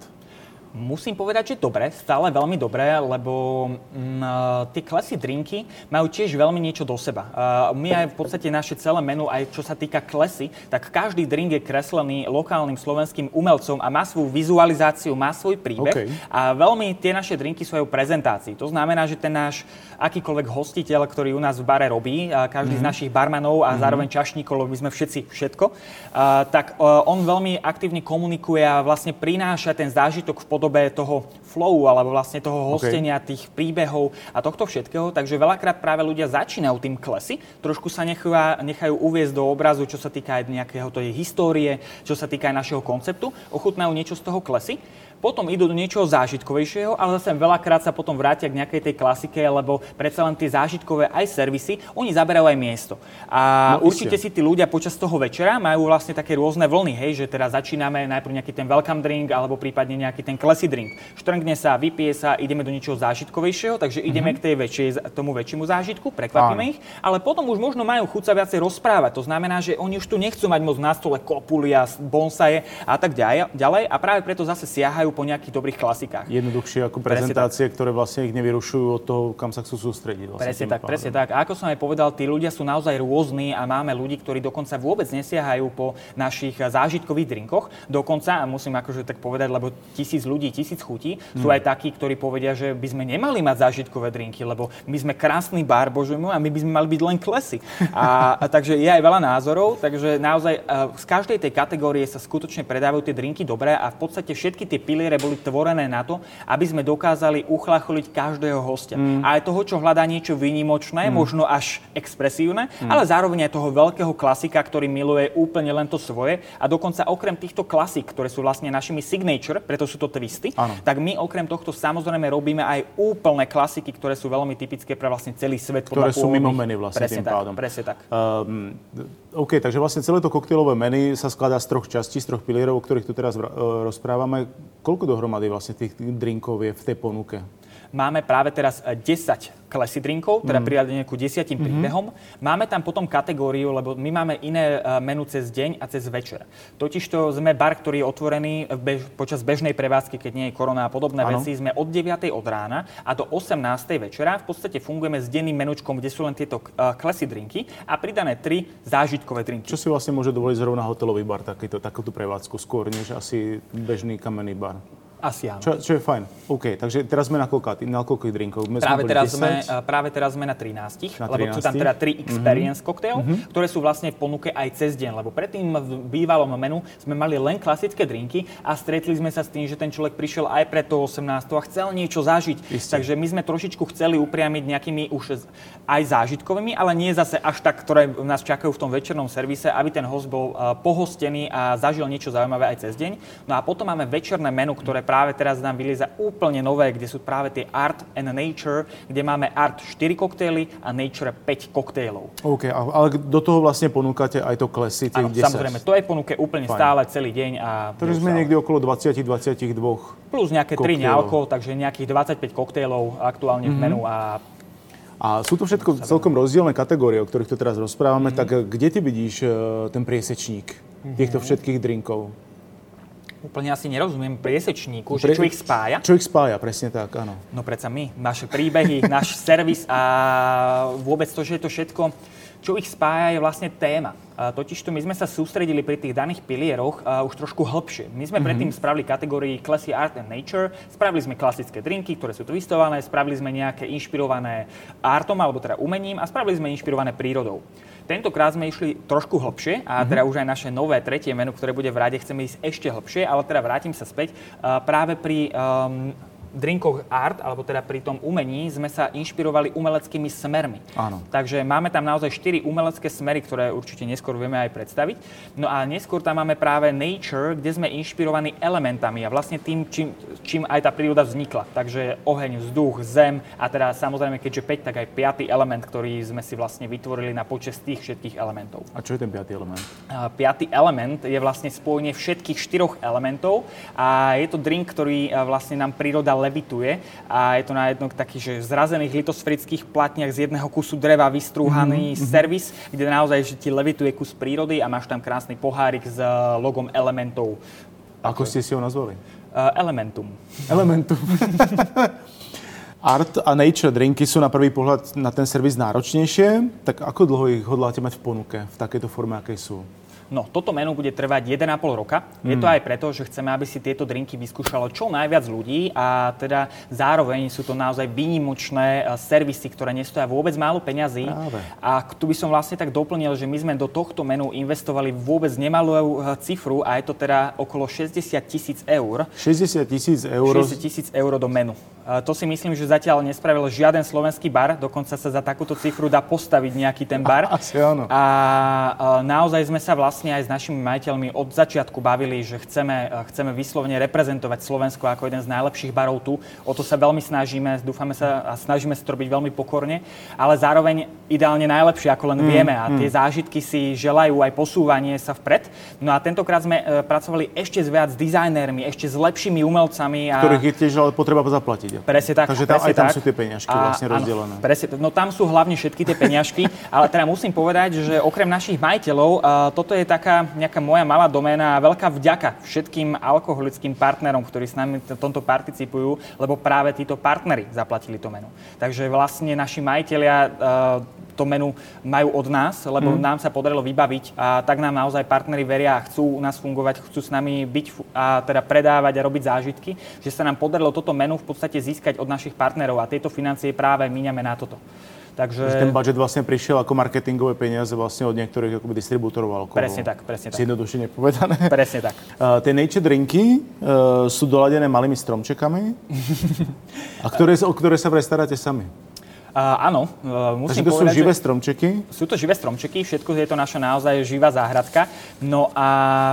Musím povedať, že dobre, stále veľmi dobré, lebo mm, tie klesy drinky majú tiež veľmi niečo do seba. Uh, my aj v podstate naše celé menu, aj čo sa týka klesy, tak každý drink je kreslený lokálnym slovenským umelcom a má svoju vizualizáciu, má svoj príbeh. Okay. A veľmi tie naše drinky sú aj prezentácii. To znamená, že ten náš akýkoľvek hostiteľ, ktorý u nás v bare robí, každý mm-hmm. z mhm. našich barmanov a mm-hmm. zároveň čašníkov, my sme všetci všetko, uh, tak uh, on veľmi aktívne komunikuje a vlastne prináša ten zážitok v podobe toho flowu alebo vlastne toho hostenia, okay. tých príbehov a tohto všetkého. Takže veľakrát práve ľudia začínajú tým klesy, trošku sa nechajú, nechajú uviezť do obrazu, čo sa týka aj nejakého tej histórie, čo sa týka aj našeho konceptu, ochutnajú niečo z toho klesy potom idú do niečoho zážitkovejšieho, ale zase veľakrát sa potom vrátia k nejakej tej klasike, lebo predsa len tie zážitkové aj servisy, oni zaberajú aj miesto. A no, určite si tí ľudia počas toho večera majú vlastne také rôzne vlny, hej, že teraz začíname najprv nejaký ten welcome drink alebo prípadne nejaký ten classy drink. Štrnk šprngne sa, vypije sa, ideme do niečoho zážitkovejšieho, takže ideme mm-hmm. k tej väčšej, tomu väčšiemu zážitku, prekvapíme ich, ale potom už možno majú chuť sa viacej rozprávať. To znamená, že oni už tu nechcú mať moc na stole kopulia, bonsaje a tak ďalej a práve preto zase siahajú po nejakých dobrých klasikách. Jednoduchšie ako prezentácie, ktoré vlastne ich nevyrušujú od toho, kam sa chcú sústrediť. Vlastne presne tak, pádom. presne tak. A ako som aj povedal, tí ľudia sú naozaj rôzni a máme ľudí, ktorí dokonca vôbec nesiahajú po našich zážitkových drinkoch. Dokonca, a musím akože tak povedať, lebo tisíc ľudí, tisíc chutí. Sú aj takí, ktorí povedia, že by sme nemali mať zážitkové drinky, lebo my sme krásny bar, bože môj, a my by sme mali byť len klesy. A, a takže je aj veľa názorov, takže naozaj z každej tej kategórie sa skutočne predávajú tie drinky dobré a v podstate všetky tie piliere boli tvorené na to, aby sme dokázali uchlacholiť každého hostia. Mm. A aj toho, čo hľadá niečo výnimočné, mm. možno až expresívne, mm. ale zároveň aj toho veľkého klasika, ktorý miluje úplne len to svoje. A dokonca okrem týchto klasik, ktoré sú vlastne našimi signature, preto sú to twisty, ano. tak my okrem tohto samozrejme robíme aj úplné klasiky, ktoré sú veľmi typické pre vlastne celý svet. Ktoré sú mimo meny vlastne presne tým tak, pádom. Presne tak. Um, OK, takže vlastne celé to koktejlové menu sa skladá z troch častí, z troch pilierov, o ktorých tu teraz uh, rozprávame. Koľko dohromady vlastne tých drinkov je v tej ponuke? Máme práve teraz 10 eh, classy drinkov, teda mm. priradenie ku desiatim mm-hmm. príbehom. Máme tam potom kategóriu, lebo my máme iné eh, menu cez deň a cez večer. Totižto sme bar, ktorý je otvorený bež, počas bežnej prevádzky, keď nie je korona a podobné ano. veci. Sme od 9. od rána a do 18. večera. V podstate fungujeme s denným menučkom, kde sú len tieto uh, classy drinky a pridané tri zážitkové drinky. Čo si vlastne môže dovoliť zrovna hotelový bar, takýto, takúto prevádzku skôr, než asi bežný kamenný bar? Asi áno. Čo, čo je fajn. OK, takže teraz sme na, koľka, na koľkých drinkov? My práve, teraz sme, práve teraz sme na 13, na 13. lebo sú tam teda 3 mhm. experience mm-hmm. cocktail, mm-hmm. ktoré sú vlastne v ponuke aj cez deň, lebo predtým v bývalom menu sme mali len klasické drinky a stretli sme sa s tým, že ten človek prišiel aj pred to 18 a chcel niečo zažiť. Isté. Takže my sme trošičku chceli upriamiť nejakými už aj zážitkovými, ale nie zase až tak, ktoré nás čakajú v tom večernom servise, aby ten host bol pohostený a zažil niečo zaujímavé aj cez deň. No a potom máme večerné menu, ktoré práve teraz nám vylieza úplne nové, kde sú práve tie Art and Nature, kde máme Art 4 koktejly a Nature 5 koktejlov. OK, ale do toho vlastne ponúkate aj to klesy, tých 10. samozrejme, to je ponuke úplne Fajn. stále celý deň. A Takže sme niekde okolo 20-22 Plus nejaké 3 nealko, takže nejakých 25 koktejlov aktuálne mm-hmm. v menu a a sú to všetko celkom rozdielne kategórie, o ktorých tu teraz rozprávame, mm-hmm. tak kde ty vidíš uh, ten priesečník mm-hmm. týchto všetkých drinkov? Úplne asi nerozumiem priesečníku, Pre... čo ich spája. Čo ich spája, presne tak, áno. No predsa my, naše príbehy, náš servis a vôbec to, že je to všetko, čo ich spája, je vlastne téma. Totižto my sme sa sústredili pri tých daných pilieroch uh, už trošku hlbšie. My sme mm-hmm. predtým spravili kategórii Classy Art and Nature, spravili sme klasické drinky, ktoré sú twistované, spravili sme nejaké inšpirované artom, alebo teda umením a spravili sme inšpirované prírodou. Tentokrát sme išli trošku hlbšie a mm-hmm. teda už aj naše nové tretie menu, ktoré bude v rade, chceme ísť ešte hlbšie, ale teda vrátim sa späť. Uh, práve pri um, drinkoch art, alebo teda pri tom umení, sme sa inšpirovali umeleckými smermi. Áno. Takže máme tam naozaj 4 umelecké smery, ktoré určite neskôr vieme aj predstaviť. No a neskôr tam máme práve nature, kde sme inšpirovaní elementami a vlastne tým, čím, čím aj tá príroda vznikla. Takže oheň, vzduch, zem a teda samozrejme, keďže 5, tak aj 5. element, ktorý sme si vlastne vytvorili na počas tých všetkých elementov. A čo je ten 5. element? A 5. element je vlastne spojenie všetkých štyroch elementov a je to drink, ktorý vlastne nám príroda levituje a je to na jednom taký, že zrazených litosferických platniach z jedného kusu dreva vystrúhaný mm-hmm. servis, kde naozaj že ti levituje kus prírody a máš tam krásny pohárik s eh, logom elementov. Ako ste si ho nazvali? Uh, elementum. Elementum. Art a nature drinky sú na prvý pohľad na ten servis náročnejšie, tak ako dlho ich hodláte mať v ponuke v takejto forme, akej sú? No, toto menu bude trvať 1,5 roka. Mm. Je to hmm. aj preto, že chceme, aby si tieto drinky vyskúšalo čo najviac ľudí a teda zároveň sú to naozaj výnimočné eh, servisy, ktoré nestoja vôbec málo peňazí. Práve. A tu by som vlastne tak doplnil, že my sme do tohto menu investovali vôbec nemalú eh, cifru a je to teda okolo 60 tisíc eur. 60 tisíc eur? 60 tisíc eur do menu. To si myslím, že zatiaľ nespravil žiaden slovenský bar, dokonca sa za takúto cifru dá postaviť nejaký ten bar. Asi áno. A naozaj sme sa vlastne aj s našimi majiteľmi od začiatku bavili, že chceme, chceme vyslovene reprezentovať Slovensko ako jeden z najlepších barov tu. O to sa veľmi snažíme, dúfame sa a snažíme sa to robiť veľmi pokorne, ale zároveň ideálne najlepšie, ako len mm, vieme. A tie mm. zážitky si želajú aj posúvanie sa vpred. No a tentokrát sme e, pracovali ešte s viac dizajnérmi, ešte s lepšími umelcami. A... Ktorých je tiež ale potreba zaplatiť zaplatiť. Presne tak. Takže tam, presne aj tam tak. sú tie peňažky a, vlastne rozdelené. Áno, presne, no tam sú hlavne všetky tie peňažky, ale teda musím povedať, že okrem našich majiteľov, uh, toto je taká nejaká moja malá doména a veľká vďaka všetkým alkoholickým partnerom, ktorí s nami v tomto participujú, lebo práve títo partnery zaplatili to menu. Takže vlastne naši majiteľia uh, to menu majú od nás, lebo mm. nám sa podarilo vybaviť a tak nám naozaj partnery veria a chcú u nás fungovať, chcú s nami byť a teda predávať a robiť zážitky, že sa nám podarilo toto menu v podstate získať od našich partnerov a tieto financie práve míňame na toto. Takže... Ten budget vlastne prišiel ako marketingové peniaze vlastne od niektorých akoby distribútorov alkoholu. Presne tak, presne tak. Zjednodušene povedané. Presne tak. Uh, tie nature drinky uh, sú doladené malými stromčekami, a ktoré, o ktoré sa vraj staráte sami. Uh, áno, uh, musím Takže to povedať, sú živé stromčeky? Sú to živé stromčeky, všetko je to naša naozaj živá záhradka. No a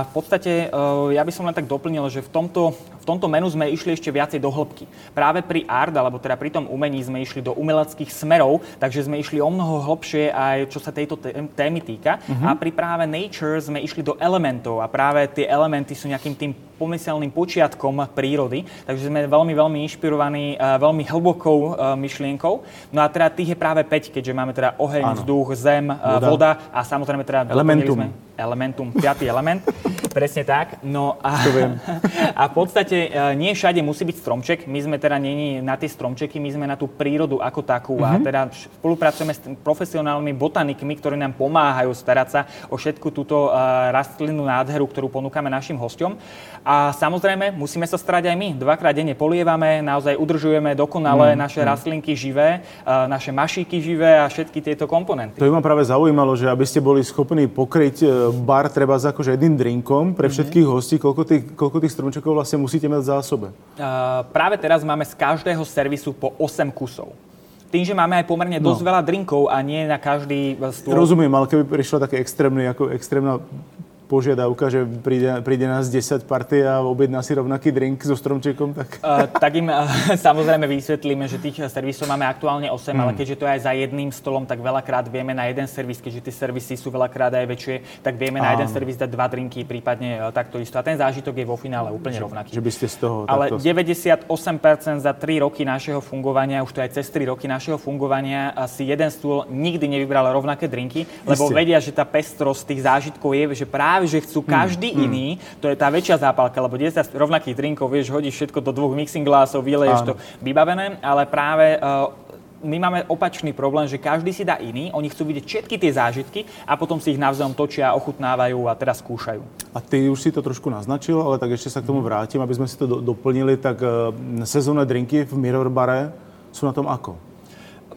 v podstate uh, ja by som len tak doplnil, že v tomto, tomto menu sme išli ešte viacej do hĺbky. Práve pri art, alebo teda pri tom umení sme išli do umeleckých smerov, takže sme išli o mnoho hlbšie aj čo sa tejto témy týka. Uh-huh. A pri práve nature sme išli do elementov a práve tie elementy sú nejakým tým pomyselným počiatkom prírody, takže sme veľmi, veľmi inšpirovaní veľmi hlbokou myšlienkou. No a teda tých je práve 5, keďže máme teda oheň, ano. vzduch, zem, voda. voda a samozrejme teda... Elementum. Sme elementum, piatý element. Presne tak. No a, a v podstate e, nie všade musí byť stromček. My sme teda nie na tie stromčeky, my sme na tú prírodu ako takú. Mm-hmm. A mhm. teda spolupracujeme s profesionálnymi botanikmi, ktorí nám pomáhajú starať sa o všetku túto uh, rastlinnú nádheru, ktorú ponúkame našim hostom. A samozrejme, musíme sa starať aj my. Dvakrát denne polievame, naozaj udržujeme dokonale mm, naše mm. rastlinky živé, naše mašíky živé a všetky tieto komponenty. To by ma práve zaujímalo, že aby ste boli schopní pokryť bar treba za akože jedným drinkom pre mhm. všetkých mm-hmm. hostí, koľko tých, koľko tých stromčekov vlastne musíte mať v zásobe? Uh, práve teraz máme z každého servisu po 8 kusov tým, že máme aj pomerne dosť no. veľa drinkov a nie na každý stôl. Rozumiem, ale keby prišla také extrémne, ako extrémna požiadavka, že príde, príde nás 10 party a objedná si rovnaký drink so stromčekom, tak... Uh, tak im uh, samozrejme vysvetlíme, že tých servisov máme aktuálne 8, mm. ale keďže to je aj za jedným stolom, tak veľakrát vieme na jeden servis, keďže tie servisy sú veľakrát aj väčšie, tak vieme Áno. na jeden servis dať dva drinky, prípadne uh, takto isto. A ten zážitok je vo finále úplne že, rovnaký. Že by ste z toho... Ale takto... 98% za 3 roky našeho fungovania, už to aj cez 3 roky našeho fungovania, asi jeden stôl nikdy nevybral rovnaké drinky, lebo Isté. vedia, že tá pestrosť tých zážitkov je, že práve práve, že chcú každý hmm. iný, to je tá väčšia zápalka, lebo 10 rovnakých drinkov, vieš, hodíš všetko do dvoch mixing glásov, vyleješ to vybavené, ale práve uh, my máme opačný problém, že každý si dá iný, oni chcú vidieť všetky tie zážitky a potom si ich navzájom točia, ochutnávajú a teraz skúšajú. A ty už si to trošku naznačil, ale tak ešte sa k tomu vrátim, aby sme si to do, doplnili. Tak uh, sezónne drinky v Mirror Bare sú na tom ako?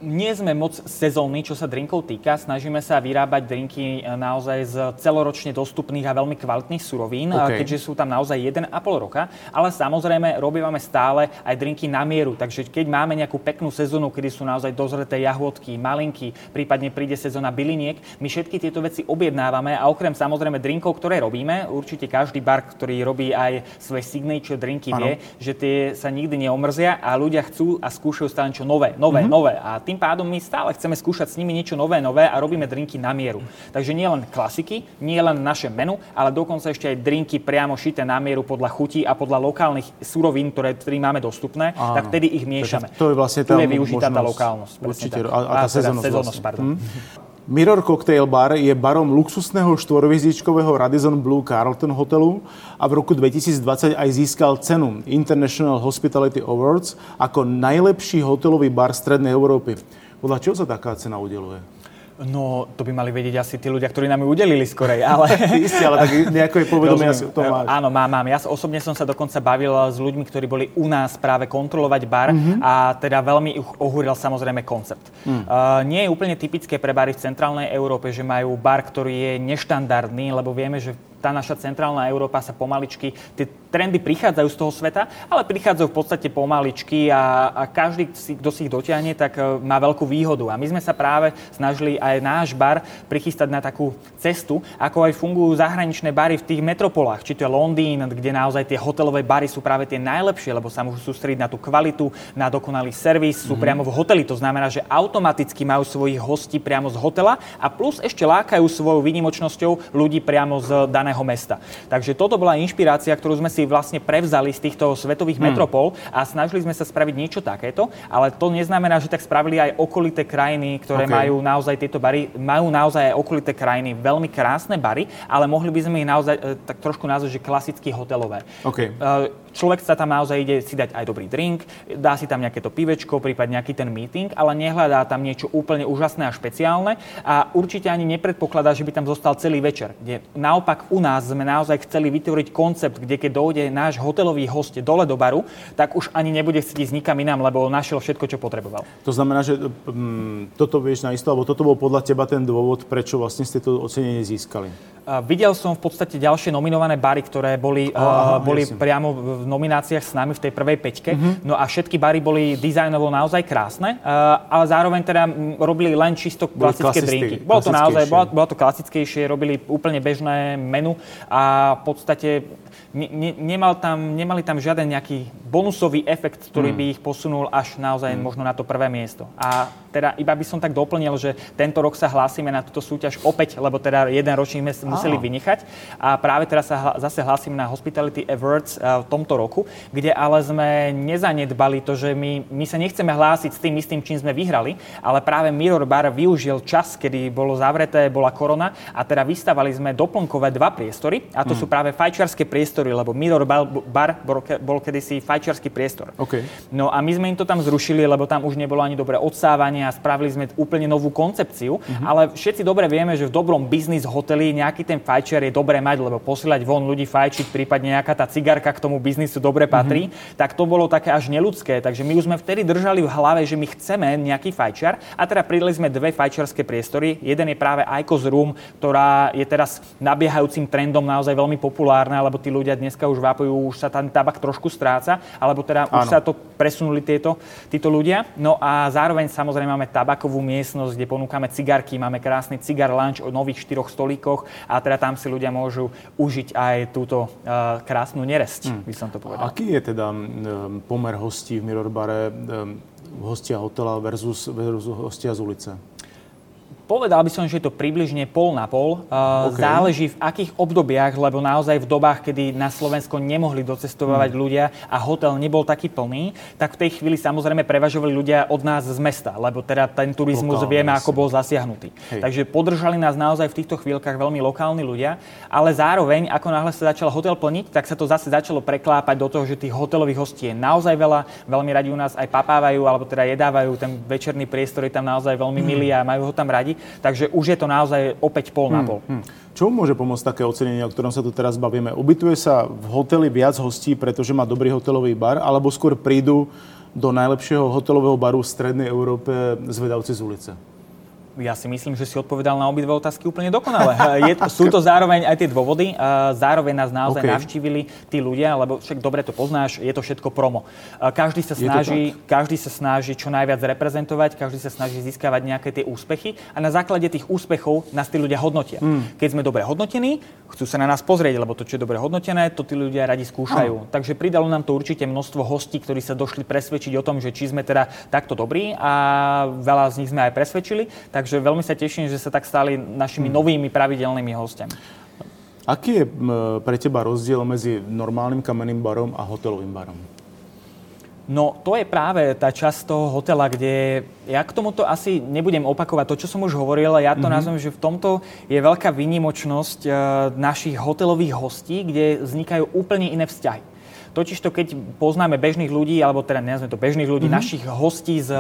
Nie sme moc sezónni, čo sa drinkov týka. Snažíme sa vyrábať drinky e, naozaj z celoročne dostupných a veľmi kvalitných surovín, e, okay. keďže sú tam naozaj 1,5 roka. Ale samozrejme robívame stále aj drinky na mieru. Takže keď máme nejakú peknú sezónu, kedy sú naozaj dozreté jahôdky, malinky, prípadne príde sezóna byliniek, my všetky tieto veci objednávame a okrem samozrejme drinkov, ktoré robíme, určite každý bar, ktorý robí aj svoje signature drinky, ano. vie, že tie sa nikdy neomrzia a ľudia chcú a skúšajú stále niečo nové, nové, mm-hmm. nové. A tým pádom my stále chceme skúšať s nimi niečo nové, nové a robíme drinky na mieru. Takže nie len klasiky, nie len naše menu, ale dokonca ešte aj drinky priamo šité na mieru podľa chutí a podľa lokálnych surovín, ktoré, ktoré máme dostupné, Áno. tak vtedy ich miešame. To je vlastne tá tu je využitá možnosť, tá lokálnosť. Určite, a, a tá sezónnosť. Teda vlastne. Hm? Mirror Cocktail Bar je barom luxusného štvorvizdičkového Radisson Blue Carlton hotelu a v roku 2020 aj získal cenu International Hospitality Awards ako najlepší hotelový bar Strednej Európy. Podľa čoho sa taká cena udeluje? No, to by mali vedieť asi tí ľudia, ktorí nám ju udelili skorej, ale... Isté, ale tak nejaké povedomie asi o tom máš. Áno, mám, mám. Ja osobne som sa dokonca bavil s ľuďmi, ktorí boli u nás práve kontrolovať bar mm-hmm. a teda veľmi ich ohúril samozrejme koncept. Mm. Uh, nie je úplne typické pre bary v centrálnej Európe, že majú bar, ktorý je neštandardný, lebo vieme, že tá naša centrálna Európa sa pomaličky, tie trendy prichádzajú z toho sveta, ale prichádzajú v podstate pomaličky a, a každý, kto si ich dotiahne, tak e, má veľkú výhodu. A my sme sa práve snažili aj náš bar prichystať na takú cestu, ako aj fungujú zahraničné bary v tých metropolách, či to je Londýn, kde naozaj tie hotelové bary sú práve tie najlepšie, lebo sa môžu sústrediť na tú kvalitu, na dokonalý servis, sú mm-hmm. priamo v hoteli. To znamená, že automaticky majú svojich hostí priamo z hotela a plus ešte lákajú svojou výnimočnosťou ľudí priamo z daného mesta. Takže toto bola inšpirácia, ktorú sme si vlastne prevzali z týchto svetových hmm. metropol a snažili sme sa spraviť niečo takéto, ale to neznamená, že tak spravili aj okolité krajiny, ktoré okay. majú naozaj tieto bary, majú naozaj aj okolité krajiny, veľmi krásne bary, ale mohli by sme ich naozaj e, tak trošku nazvať, že klasicky hotelové. Okay. Človek sa tam naozaj ide si dať aj dobrý drink, dá si tam nejaké to pivečko, prípadne nejaký ten meeting, ale nehľadá tam niečo úplne úžasné a špeciálne a určite ani nepredpokladá, že by tam zostal celý večer. Kde naopak u nás sme naozaj chceli vytvoriť koncept, kde keď dojde náš hotelový host dole do baru, tak už ani nebude chcieť ísť nikam inám, lebo našiel všetko, čo potreboval. To znamená, že mm, toto vieš na isto, alebo toto bol podľa teba ten dôvod, prečo vlastne ste to ocenenie získali? Uh, videl som v podstate ďalšie nominované bary, ktoré boli, oh, uh, boli priamo v nomináciách s nami v tej prvej peťke. Uh-huh. No a všetky bary boli dizajnovo naozaj krásne, uh, ale zároveň teda robili len čisto klasické drinky. Bolo to naozaj, bolo, bolo to klasickejšie, robili úplne bežné menu a v podstate ne, ne, nemal tam, nemali tam žiaden nejaký bonusový efekt, ktorý mm. by ich posunul až naozaj mm. možno na to prvé miesto. A teda iba by som tak doplnil, že tento rok sa hlásime na túto súťaž opäť, lebo teda jeden ročník sme museli vynechať. A práve teraz sa zase hlásime na Hospitality Awards v tomto roku, kde ale sme nezanedbali to, že my, my sa nechceme hlásiť s tým istým, čím sme vyhrali, ale práve Mirror Bar využil čas, kedy bolo zavreté, bola korona a teda vystavali sme doplnkové dva priestory a to mm. sú práve fajčiarske priestory, lebo Mirror Bar, bar bol, bol kedysi fajčiarsky priestor. Okay. No a my sme im to tam zrušili, lebo tam už nebolo ani dobré odsávanie a spravili sme úplne novú koncepciu, mm-hmm. ale všetci dobre vieme, že v dobrom biznis hoteli nejaký ten fajčiar je dobré mať, lebo posielať von ľudí fajčiť, prípadne nejaká tá cigarka k tomu biznisu dobre patrí, mm-hmm. tak to bolo také až neludské. Takže my už sme vtedy držali v hlave, že my chceme nejaký fajčiar a teda pridali sme dve fajčiarske priestory. Jeden je práve Icos Room, ktorá je teraz nabiehajúcim trendom naozaj veľmi populárna, lebo tí ľudia dneska už vápujú, už sa tam tabak trošku stráca, alebo teda už sa to presunuli tieto, títo ľudia. No a zároveň samozrejme máme tabakovú miestnosť, kde ponúkame cigarky, máme krásny cigar lunch o nových štyroch stolíkoch a teda tam si ľudia môžu užiť aj túto uh, krásnu neresť, hmm. by som to povedal. Aký je teda um, pomer hostí v Mirror Bare, um, hostia hotela versus, versus hostia z ulice? Povedal by som, že je to približne pol na pol. Uh, okay. Záleží v akých obdobiach, lebo naozaj v dobách, kedy na Slovensko nemohli docestovať hmm. ľudia a hotel nebol taký plný, tak v tej chvíli samozrejme prevažovali ľudia od nás z mesta, lebo teda ten turizmus Lokálne, vieme, ako bol zasiahnutý. Hej. Takže podržali nás naozaj v týchto chvíľkach veľmi lokálni ľudia, ale zároveň, ako náhle sa začal hotel plniť, tak sa to zase začalo preklápať do toho, že tých hotelových hostí je naozaj veľa, veľmi radi u nás aj papávajú, alebo teda jedávajú, ten večerný priestor je tam naozaj veľmi hmm. milý a majú ho tam radi. Takže už je to naozaj opäť pol na hmm, pol. Hmm. Čo môže pomôcť také ocenenie, o ktorom sa tu teraz bavíme? Ubytuje sa v hoteli viac hostí, pretože má dobrý hotelový bar, alebo skôr prídu do najlepšieho hotelového baru v Strednej Európe zvedavci z ulice? Ja si myslím, že si odpovedal na obidve otázky úplne dokonale. Je, sú to zároveň aj tie dôvody. Zároveň nás naozaj okay. navštívili tí ľudia, lebo však dobre to poznáš, je to všetko promo. Každý sa snaží, každý sa snaží čo najviac reprezentovať, každý sa snaží získavať nejaké tie úspechy a na základe tých úspechov nás tí ľudia hodnotia. Mm. Keď sme dobre hodnotení, chcú sa na nás pozrieť, lebo to, čo je dobre hodnotené, to tí ľudia radi skúšajú. Oh. Takže pridalo nám to určite množstvo hostí, ktorí sa došli presvedčiť o tom, že či sme teda takto dobrí a veľa z nich sme aj presvedčili. Tak Takže veľmi sa teším, že sa tak stali našimi hmm. novými pravidelnými hostiami. Aký je pre teba rozdiel medzi normálnym kamenným barom a hotelovým barom? No, to je práve tá časť toho hotela, kde ja k tomuto asi nebudem opakovať to, čo som už hovoril, ja to mm-hmm. nazvem, že v tomto je veľká výnimočnosť uh, našich hotelových hostí, kde vznikajú úplne iné vzťahy. Totiž to, keď poznáme bežných ľudí, alebo teda nezme to bežných ľudí, mm-hmm. našich hostí z,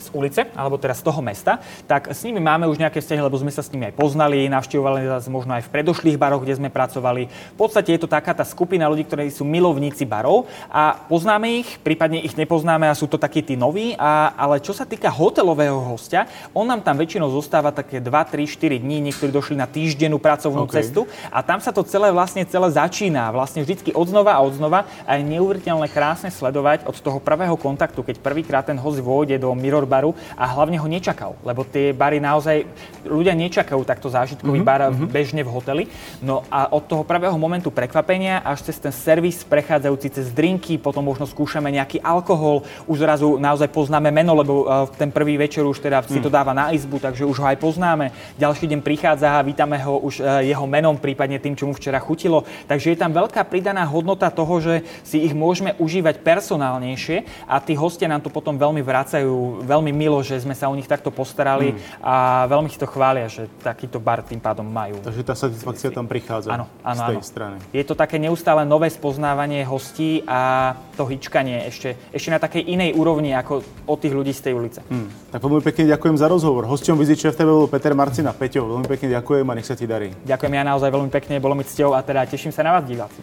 z ulice, alebo teda z toho mesta, tak s nimi máme už nejaké vzťahy, lebo sme sa s nimi aj poznali, navštevovali nás možno aj v predošlých baroch, kde sme pracovali. V podstate je to taká tá skupina ľudí, ktorí sú milovníci barov a poznáme ich, prípadne ich nepoznáme a sú to takí tí noví, a, ale čo sa týka hotelového hostia, on nám tam väčšinou zostáva také 2, 3, 4 dní, niektorí došli na týždennú pracovnú okay. cestu a tam sa to celé vlastne celé začína. Vlastne vždycky odznova a odznova a je neuveriteľne krásne sledovať od toho prvého kontaktu, keď prvýkrát ten host vôjde do Mirror baru a hlavne ho nečakal, lebo tie bary naozaj, ľudia nečakajú takto zážitkový mm-hmm. bar mm-hmm. bežne v hoteli. No a od toho prvého momentu prekvapenia až cez ten servis prechádzajúci cez drinky, potom možno skúšame nejaký alkohol, už zrazu naozaj poznáme meno, lebo uh, ten prvý večer už teda si to mm. dáva na izbu, takže už ho aj poznáme. Ďalší deň prichádza a vítame ho už uh, jeho menom, prípadne tým, čo mu včera chutilo. Takže je tam veľká pridaná hodnota toho, že si ich môžeme užívať personálnejšie a tí hostia nám to potom veľmi vracajú, veľmi milo, že sme sa o nich takto postarali mm. a veľmi si to chvália, že takýto bar tým pádom majú. Takže tá satisfakcia tam prichádza áno, áno, z tej áno. strany. Je to také neustále nové spoznávanie hostí a to hyčkanie ešte, ešte na takej inej úrovni ako od tých ľudí z tej ulice. Hmm. Tak veľmi pekne ďakujem za rozhovor. Hostom Viziče v bol Peter Marcina. Peťo, veľmi pekne ďakujem a nech sa ti darí. Ďakujem ja naozaj veľmi pekne, bolo mi cťou a teda teším sa na vás diváci.